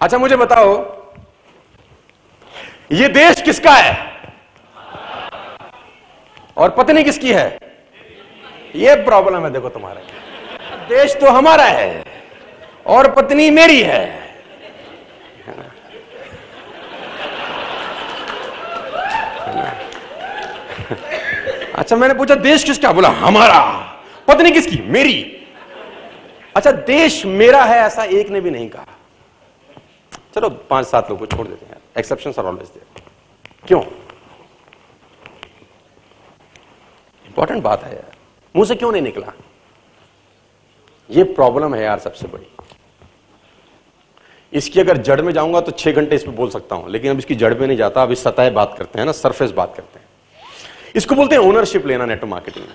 अच्छा मुझे बताओ, ये देश किसका है? और पत्नी किसकी है? ये प्रॉब्लम है देखो तुम्हारे देश तो हमारा है, और पत्नी मेरी है। अच्छा मैंने पूछा, देश किसका? बोला, हमारा। पत्नी किसकी? मेरी। अच्छा देश मेरा है ऐसा एक ने भी नहीं कहा। चलो पाँच सात लोग को छोड़ देते हैं। एक्सेप्शन आर ऑलवेज देयर क्यों? इंपॉर्टेंट बात है यार। मुँह से क्यों नहीं निकला? ये प्रॉब्लम है यार सबसे बड़ी। इसकी अगर जड़ में जाऊँगा तो छह घंटे इस पर बोल सकता हूँ, लेकिन अब इसकी जड़ में नहीं जाता, अब इस सतह बात करते हैं ना सरफेस बात करते हैं। इसको बोलते हैं ओनरशिप लेना नेटवर्क मार्केटिंग में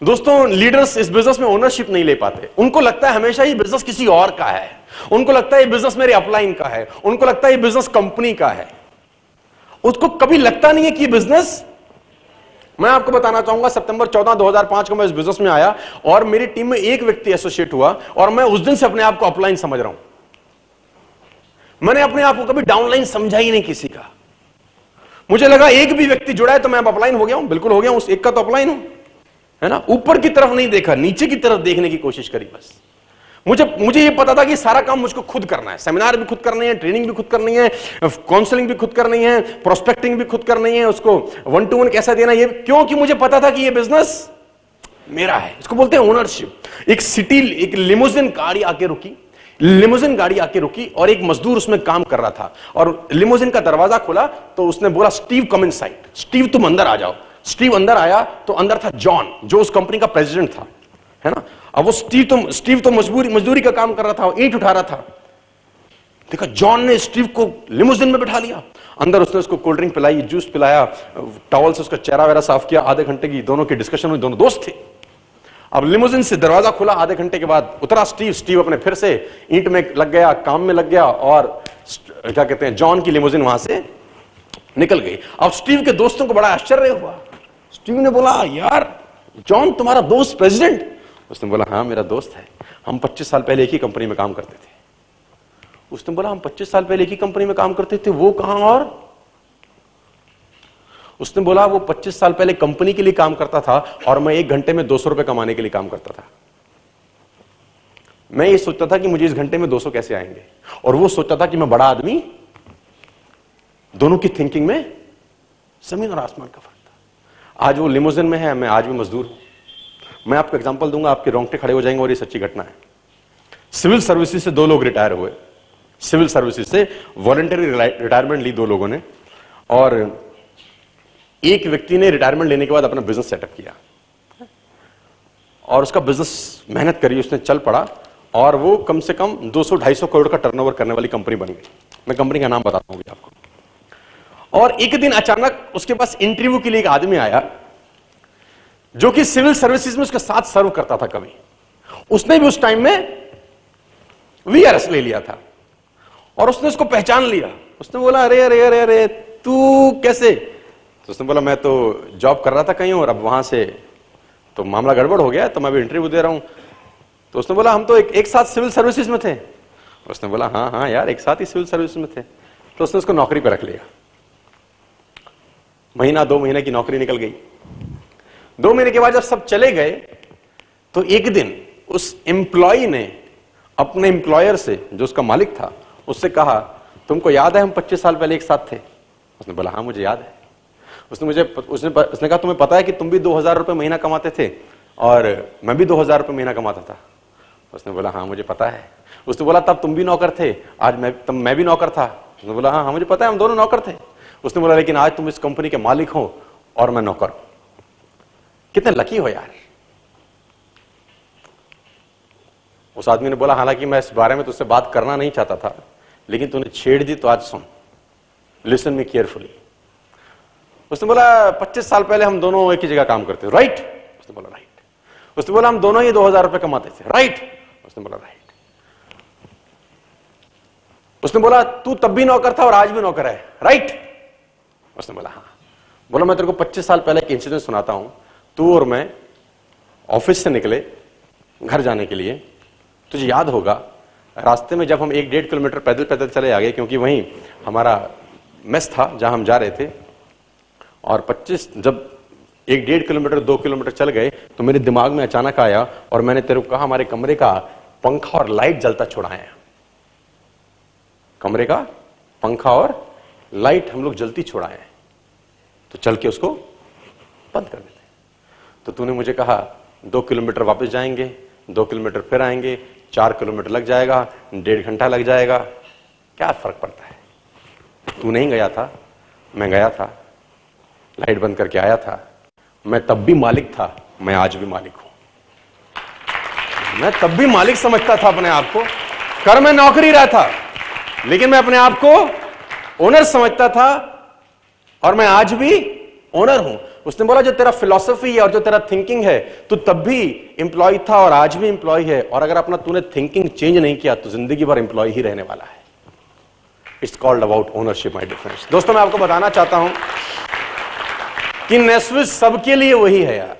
दोस्तों लीडर्स इस बिज़नेस में ओनरशिप नहीं ले पाते। उनको लगता है हमेशा ये बिज़नेस किसी और का है। उनको लगता है ये बिज़नेस मेरे अपलाइन का है। उनको लगता है ये बिज़नेस कंपनी का है। उसको कभी लगता नहीं है कि बिज़नेस मैं आपको बताना चाहूँगा, सितंबर 14 2005 को मैं इस बिज़नेस में आया और मेरी टीम में एक व्यक्ति एसोसिएट हुआ और मैं उस दिन से अपने आप को अपलाइन समझ रहा हूँ। मैंने अपने आप को कभी डाउनलाइन समझा ही नहीं किसी का। मुझे लगा एक भी व्यक्ति जुड़ा है तो मैं अपलाइन हो गया हूँ। बिल्कुल हो गया हूँ। उस एक का तो अपलाइन हूँ। है ना? ऊपर की तरफ़ नहीं देखा, नीचे की तरफ़ देखने की कोशिश करी बस। मुझे मुझे ये पता था कि सारा काम मुझको खुद करना है। सेमिनार भी खुद करनी है, ट्रेनिंग भी खुद करनी है, काउंसलिंग भी खुद करनी है, प्रोस्पेक्टिंग भी खुद करनी है, उसको वन टू वन कैसा देना ये क्योंकि मुझे पता था कि ये बिज़नेस मेरा है। इसको बोलते हैं ओनरशिप एक सिटी एक लिमोजिन गाड़ी आके रुकी। लिमोजिन गाड़ी आके रुकी और एक मजदूर उसमें काम कर रहा था। और लिमोजिन का दरवाज़ा खुला तो उसने बोला Steve come inside Steve तुम अंदर आ जाओ। स्टीव अंदर आया तो अंदर था जॉन, जो उस कंपनी का प्रेसिडेंट था, है ना? अब वो स्टीव तो स्टीव तो मजबूरी, मजदूरी का काम कर रहा था ईट उठा रहा था। देखा, जॉन ने स्टीव को लिमोजिन में बिठा लिया। अंदर उसने उसको कोल्ड ड्रिंक पिलाई, जूस पिलाया, टॉवल से उसका चेहरा वेरा साफ़ किया, आधे घंटे की दोनों की डिस्कशन हुई, दोनों दोस्त थे। अब लिमोजिन से दरवाज़ा खुला, आधे घंटे के बाद उतरा स्टीव स्टीव अपने फिर से ईंट में लग गया, काम में लग गया और क्या कहते हैं, जॉन की लिमोजिन वहाँ से निकल गई। अब स्टीव के दोस्तों को बड़ा आश्चर्य हुआ। स्टीव ने बोला, यार, जॉन, तुम्हारा दोस्त प्रेसिडेंट. उसने बोला हाँ मेरा दोस्त है। हम 25 साल पहले एक ही कंपनी में काम करते थे। उसने बोला, हम 25 साल पहले एक ही कंपनी में काम करते थे, वो कहाँ और? उसने बोला, वो 25 साल पहले कंपनी के लिए काम करता था और मैं एक घंटे में दो सौ रुपए कमाने के लिए काम करता था। मैं ये सोचता था कि मुझे इस घंटे में 200 कैसे आएँगे? और वो सोचता था कि मैं बड़ा आदमी, दोनों की थिंकिंग में ज़मीन और आसमान का फ़र्क आज वो लिमोजिन में है, मैं आज भी मजदूर मैं आपको एग्ज़ाम्पल दूँगा, आपके रोंगटे खड़े हो जाएँगे और ये सच्ची घटना है। सिविल सर्विसेज़ से दो लोग रिटायर हुए। सिविल सर्विसेज़ से वॉलेंटरी रिटायरमेंट ली दो लोगों ने और एक व्यक्ति ने रिटायरमेंट लेने के बाद अपना बिज़नेस सेटअप किया। और उसका बिज़नेस मेहनत करी, उसने चल पड़ा और वो कम से कम 200-250 करोड़ का टर्नओवर करने वाली कंपनी बन गई। मैं कंपनी का नाम बताता हूँ आपको। और एक दिन अचानक उसके पास इंटरव्यू के लिए एक आदमी आया जो कि सिविल सर्विसेज़ में उसके साथ सर्व करता था कभी। उसने भी उस टाइम में वीआरएस ले लिया था और उसने उसको पहचान लिया। उसने बोला अरे अरे अरे अरे तू कैसे? तो उसने बोला मैं तो जॉब कर रहा था कहीं और अब वहाँ से तो मामला गड़बड़ हो गया तो मैं भी इंटरव्यू दे रहा हूँ। तो उसने बोला हम तो एक, एक साथ सिविल सर्विसेज़ में थे। उसने बोला हाँ हाँ यार एक साथ ही सिविल सर्विस में थे। तो उसने उसको नौकरी पर रख लिया। महीना, दो महीने की नौकरी निकल गई। दो महीने के बाद जब सब चले गए तो एक दिन उस एम्प्लॉय ने अपने एम्प्लॉयर से, जो उसका मालिक था, उससे कहा, तुमको याद है हम 25 साल पहले एक साथ थे? उसने बोला हाँ मुझे याद है। उसने मुझे उसने उसने कहा, तुम्हें पता है कि तुम भी दो हज़ार रुपये महीना कमाते थे, और मैं भी दो हज़ार रुपये महीना कमाता था? उसने बोला हाँ मुझे पता है। उसने बोला, तब तुम भी नौकर थे, आज मैं, तब मैं भी नौकर था। उसने बोला हाँ हाँ मुझे पता है, हम दोनों नौकर थे। उसने बोला, लेकिन आज तुम इस कंपनी के मालिक हो और मैं नौकर हूँ। कितने लकी हो यार। उस आदमी ने बोला, हालाँकि मैं इस बारे में तुझसे बात करना नहीं चाहता था, लेकिन तूने छेड़ दी तो आज सुन। लिसन मी केयरफुली उसने बोला 25 साल पहले हम दोनों एक ही जगह काम करते राइट उसने बोला राइट उसने बोला, हम दोनों ही दो हज़ार रुपए कमाते थे। राइट उसने बोला राइट उसने बोला, तू तब भी नौकर था और आज भी नौकर है। राइट उसने बोला हाँ। बोला, मैं तेरे को 25 साल पहले एक इंसिडेंट सुनाता हूँ। तू और मैं ऑफ़िस से निकले, घर जाने के लिए। तुझे याद होगा, रास्ते में जब हम एक डेढ़ किलोमीटर पैदल पैदल चले आ गए क्योंकि वहीं हमारा मेस था जहाँ हम जा रहे थे, और 25 जब एक डेढ़ किलोमीटर, दो किलोमीटर चल गए तो मेरे दिमाग में अचानक आया और मैंने तेरे को कहा, हमारे कमरे का पंखा और लाइट जलता छुड़ाए कमरे का पंखा और लाइट हम लोग जलती छुड़ाए तो चल के उसको बंद कर देते तो तूने मुझे कहा, दो किलोमीटर वापस जाएँगे, दो किलोमीटर फिर आएँगे, चार किलोमीटर लग जाएगा, डेढ़ घंटा लग जाएगा। क्या फ़र्क पड़ता है? तू नहीं गया था, मैं गया था। लाइट बंद करके आया था। मैं तब भी मालिक था, मैं आज भी मालिक हूँ। मैं तब भी मालिक समझता था अपने आप को। कर मैं नौकरी रहा था लेकिन मैं अपने आप को ओनर समझता था और मैं आज भी ओनर हूँ। उसने बोला, जो तेरा फिलॉसफी है और जो तेरा थिंकिंग है, तू तब भी इंप्लॉय था और आज भी इंप्लॉय है। और अगर अपना तूने थिंकिंग चेंज नहीं किया तो ज़िंदगी भर इंप्लॉय ही रहने वाला है। It's called about ownership my difference दोस्तों, मैं आपको बताना चाहता हूँ कि नेस्विस सबके लिए वही है यार।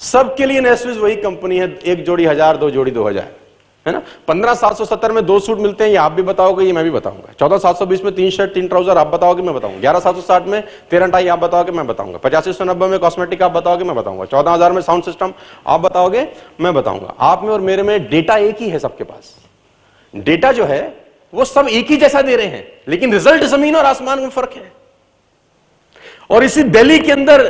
सबके लिए नेस्विस वही कंपनी है। एक जोड़ी हज़ार, दो जोड़ी दो हज़ार। है ना? पंद्रह सात सौ सत्तर में दो सूट मिलते हैं, ये आप भी बताओगे, ये मैं भी बताऊँगा। चौदह सात सौ बीस में तीन शर्ट, तीन ट्राउज़र, आप बताओगे, मैं बताऊँगा। ग्यारह सात सौ साठ में तेरह टाई, आप बताओगे, मैं बताऊँगा। पचासी सौ नब्बे में कॉस्मेटिक आप बताओगे, मैं बताऊँगा। चौदह हज़ार में साउंड सिस्टम आप बताओगे, मैं बताऊँगा। आप में और मेरे में डेटा एक ही है सबके पास। डेटा जो है, वो सब एक ही जैसा दे रहे हैं, लेकिन रिज़ल्ट ज़मीन और आसमान में फ़र्क है। और इसी दिल्ली के अंदर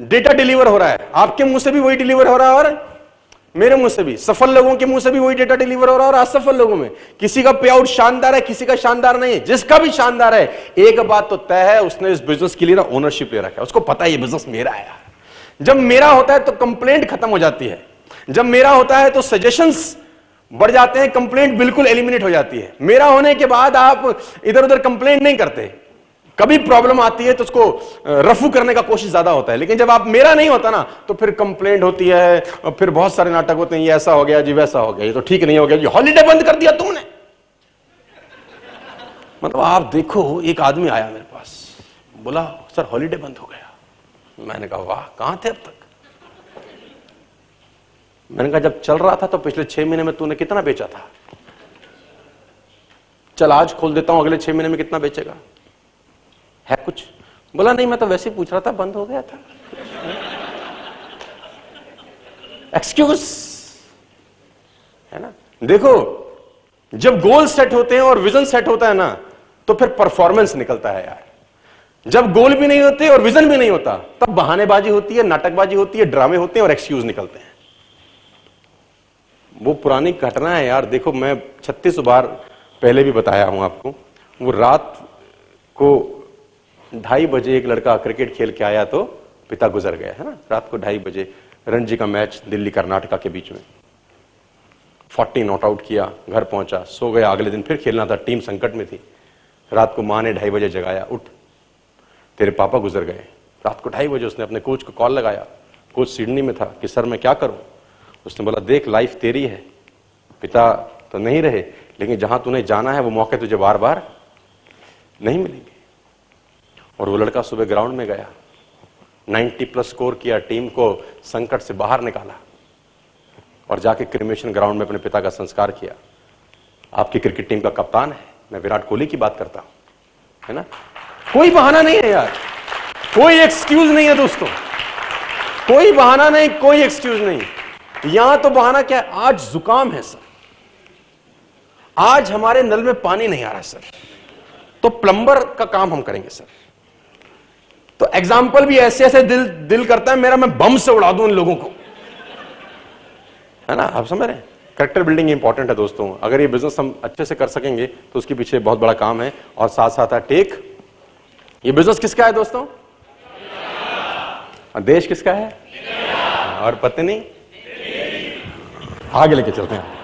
डेटा डिलीवर हो रहा है। आपके मुँह से भी वही डिलीवर हो रहा है और मेरे मुँह से भी, सफल लोगों के मुँह से भी वही डेटा डिलीवर हो रहा है और असफल लोगों में। किसी का पे आउट शानदार है, किसी का शानदार नहीं है, जिसका भी शानदार है। एक बात तो तय है, उसने इस बिज़नेस के लिए ना ओनरशिप ले रखा है। उसको पता है ये बिज़नेस मेरा है जब मेरा होता है तो कंप्लेंट खत्म हो जाती है। जब मेरा होता है तो सजेशन बढ़ जाते हैं कंप्लेंट बिल्कुल एलिमिनेट हो जाती है। मेरा होने के बाद आप इधर उधर कंप्लेंट नहीं करते। कभी प्रॉब्लम आती है तो उसको रफू करने का कोशिश ज़्यादा होता है। लेकिन जब आप मेरा नहीं होता ना तो फिर कंप्लेंट होती है, और फिर बहुत सारे नाटक होते हैं, ये ऐसा हो गया जी, वैसा हो गया, ये तो ठीक नहीं हो गया जी हॉलीडे बंद कर दिया तुमने। मतलब आप देखो, एक आदमी आया मेरे पास, बोला, सर हॉलीडे बंद हो गया। मैंने कहा, वाह, कहाँ थे अब तक? मैंने कहा, जब चल रहा था तो पिछले छह महीने में तूने कितना बेचा था? चल, आज खोल देता हूँ, अगले छह महीने में कितना बेचेगा? है कुछ? बोला, नहीं, मैं तो वैसे पूछ रहा था, बंद हो गया था। एक्सक्यूज है ना? देखो, जब गोल सेट होते हैं और विजन सेट होता है ना तो फिर परफॉर्मेंस निकलता है यार। जब गोल भी नहीं होते और विजन भी नहीं होता, तब बहानेबाजी होती है, नाटकबाजी होती है ड्रामे होते हैं और एक्सक्यूज निकलते हैं। वो पुरानी घटना है यार, देखो, मैं छत्तीस बार पहले भी बताया हूँ आपको। वो रात को ढाई बजे एक लड़का क्रिकेट खेल के आया तो पिता गुजर गया, है ना? रात को ढाई बजे रणजी का मैच दिल्ली कर्नाटका के बीच में। फोर्टी नॉट आउट किया, घर पहुँचा, सो गया। अगले दिन फिर खेलना था, टीम संकट में थी। रात को माँ ने ढाई बजे जगाया, उठ। तेरे पापा गुजर गए। रात को ढाई बजे उसने अपने कोच को कॉल लगाया। कोच सिडनी में था कि, सर, मैं क्या करूँ? उसने बोला, देख, लाइफ तेरी है। पिता तो नहीं रहे, लेकिन जहाँ तूने जाना है, वो मौके तुझे बार बार नहीं मिलेंगे। और वो लड़का सुबह ग्राउंड में गया। 90 प्लस स्कोर किया, टीम को संकट से बाहर निकाला और जाके क्रिमेशन ग्राउंड में अपने पिता का संस्कार किया। आपकी क्रिकेट टीम का कप्तान है। मैं विराट कोहली की बात करता हूँ। है ना? कोई बहाना नहीं है यार। कोई एक्सक्यूज नहीं है दोस्तों। कोई बहाना नहीं, कोई एक्सक्यूज नहीं। यहाँ तो बहाना क्या है? आज जुकाम है, सर। आज हमारे नल में पानी नहीं आ रहा, सर। तो प्लंबर का काम हम करेंगे, सर। तो एग्ज़ाम्पल भी ऐसे ऐसे दिल दिल करता है, मेरा मैं बम से उड़ा दूँ इन लोगों को। है ना? आप समझ रहे हैं? करेक्टर बिल्डिंग इंपॉर्टेंट है दोस्तों। अगर ये बिज़नेस हम अच्छे से कर सकेंगे तो उसके पीछे बहुत बड़ा काम है। और साथ साथ है टेक ये बिज़नेस किसका है दोस्तों? देश किसका है? और पत्नी? आगे लेके चलते हैं।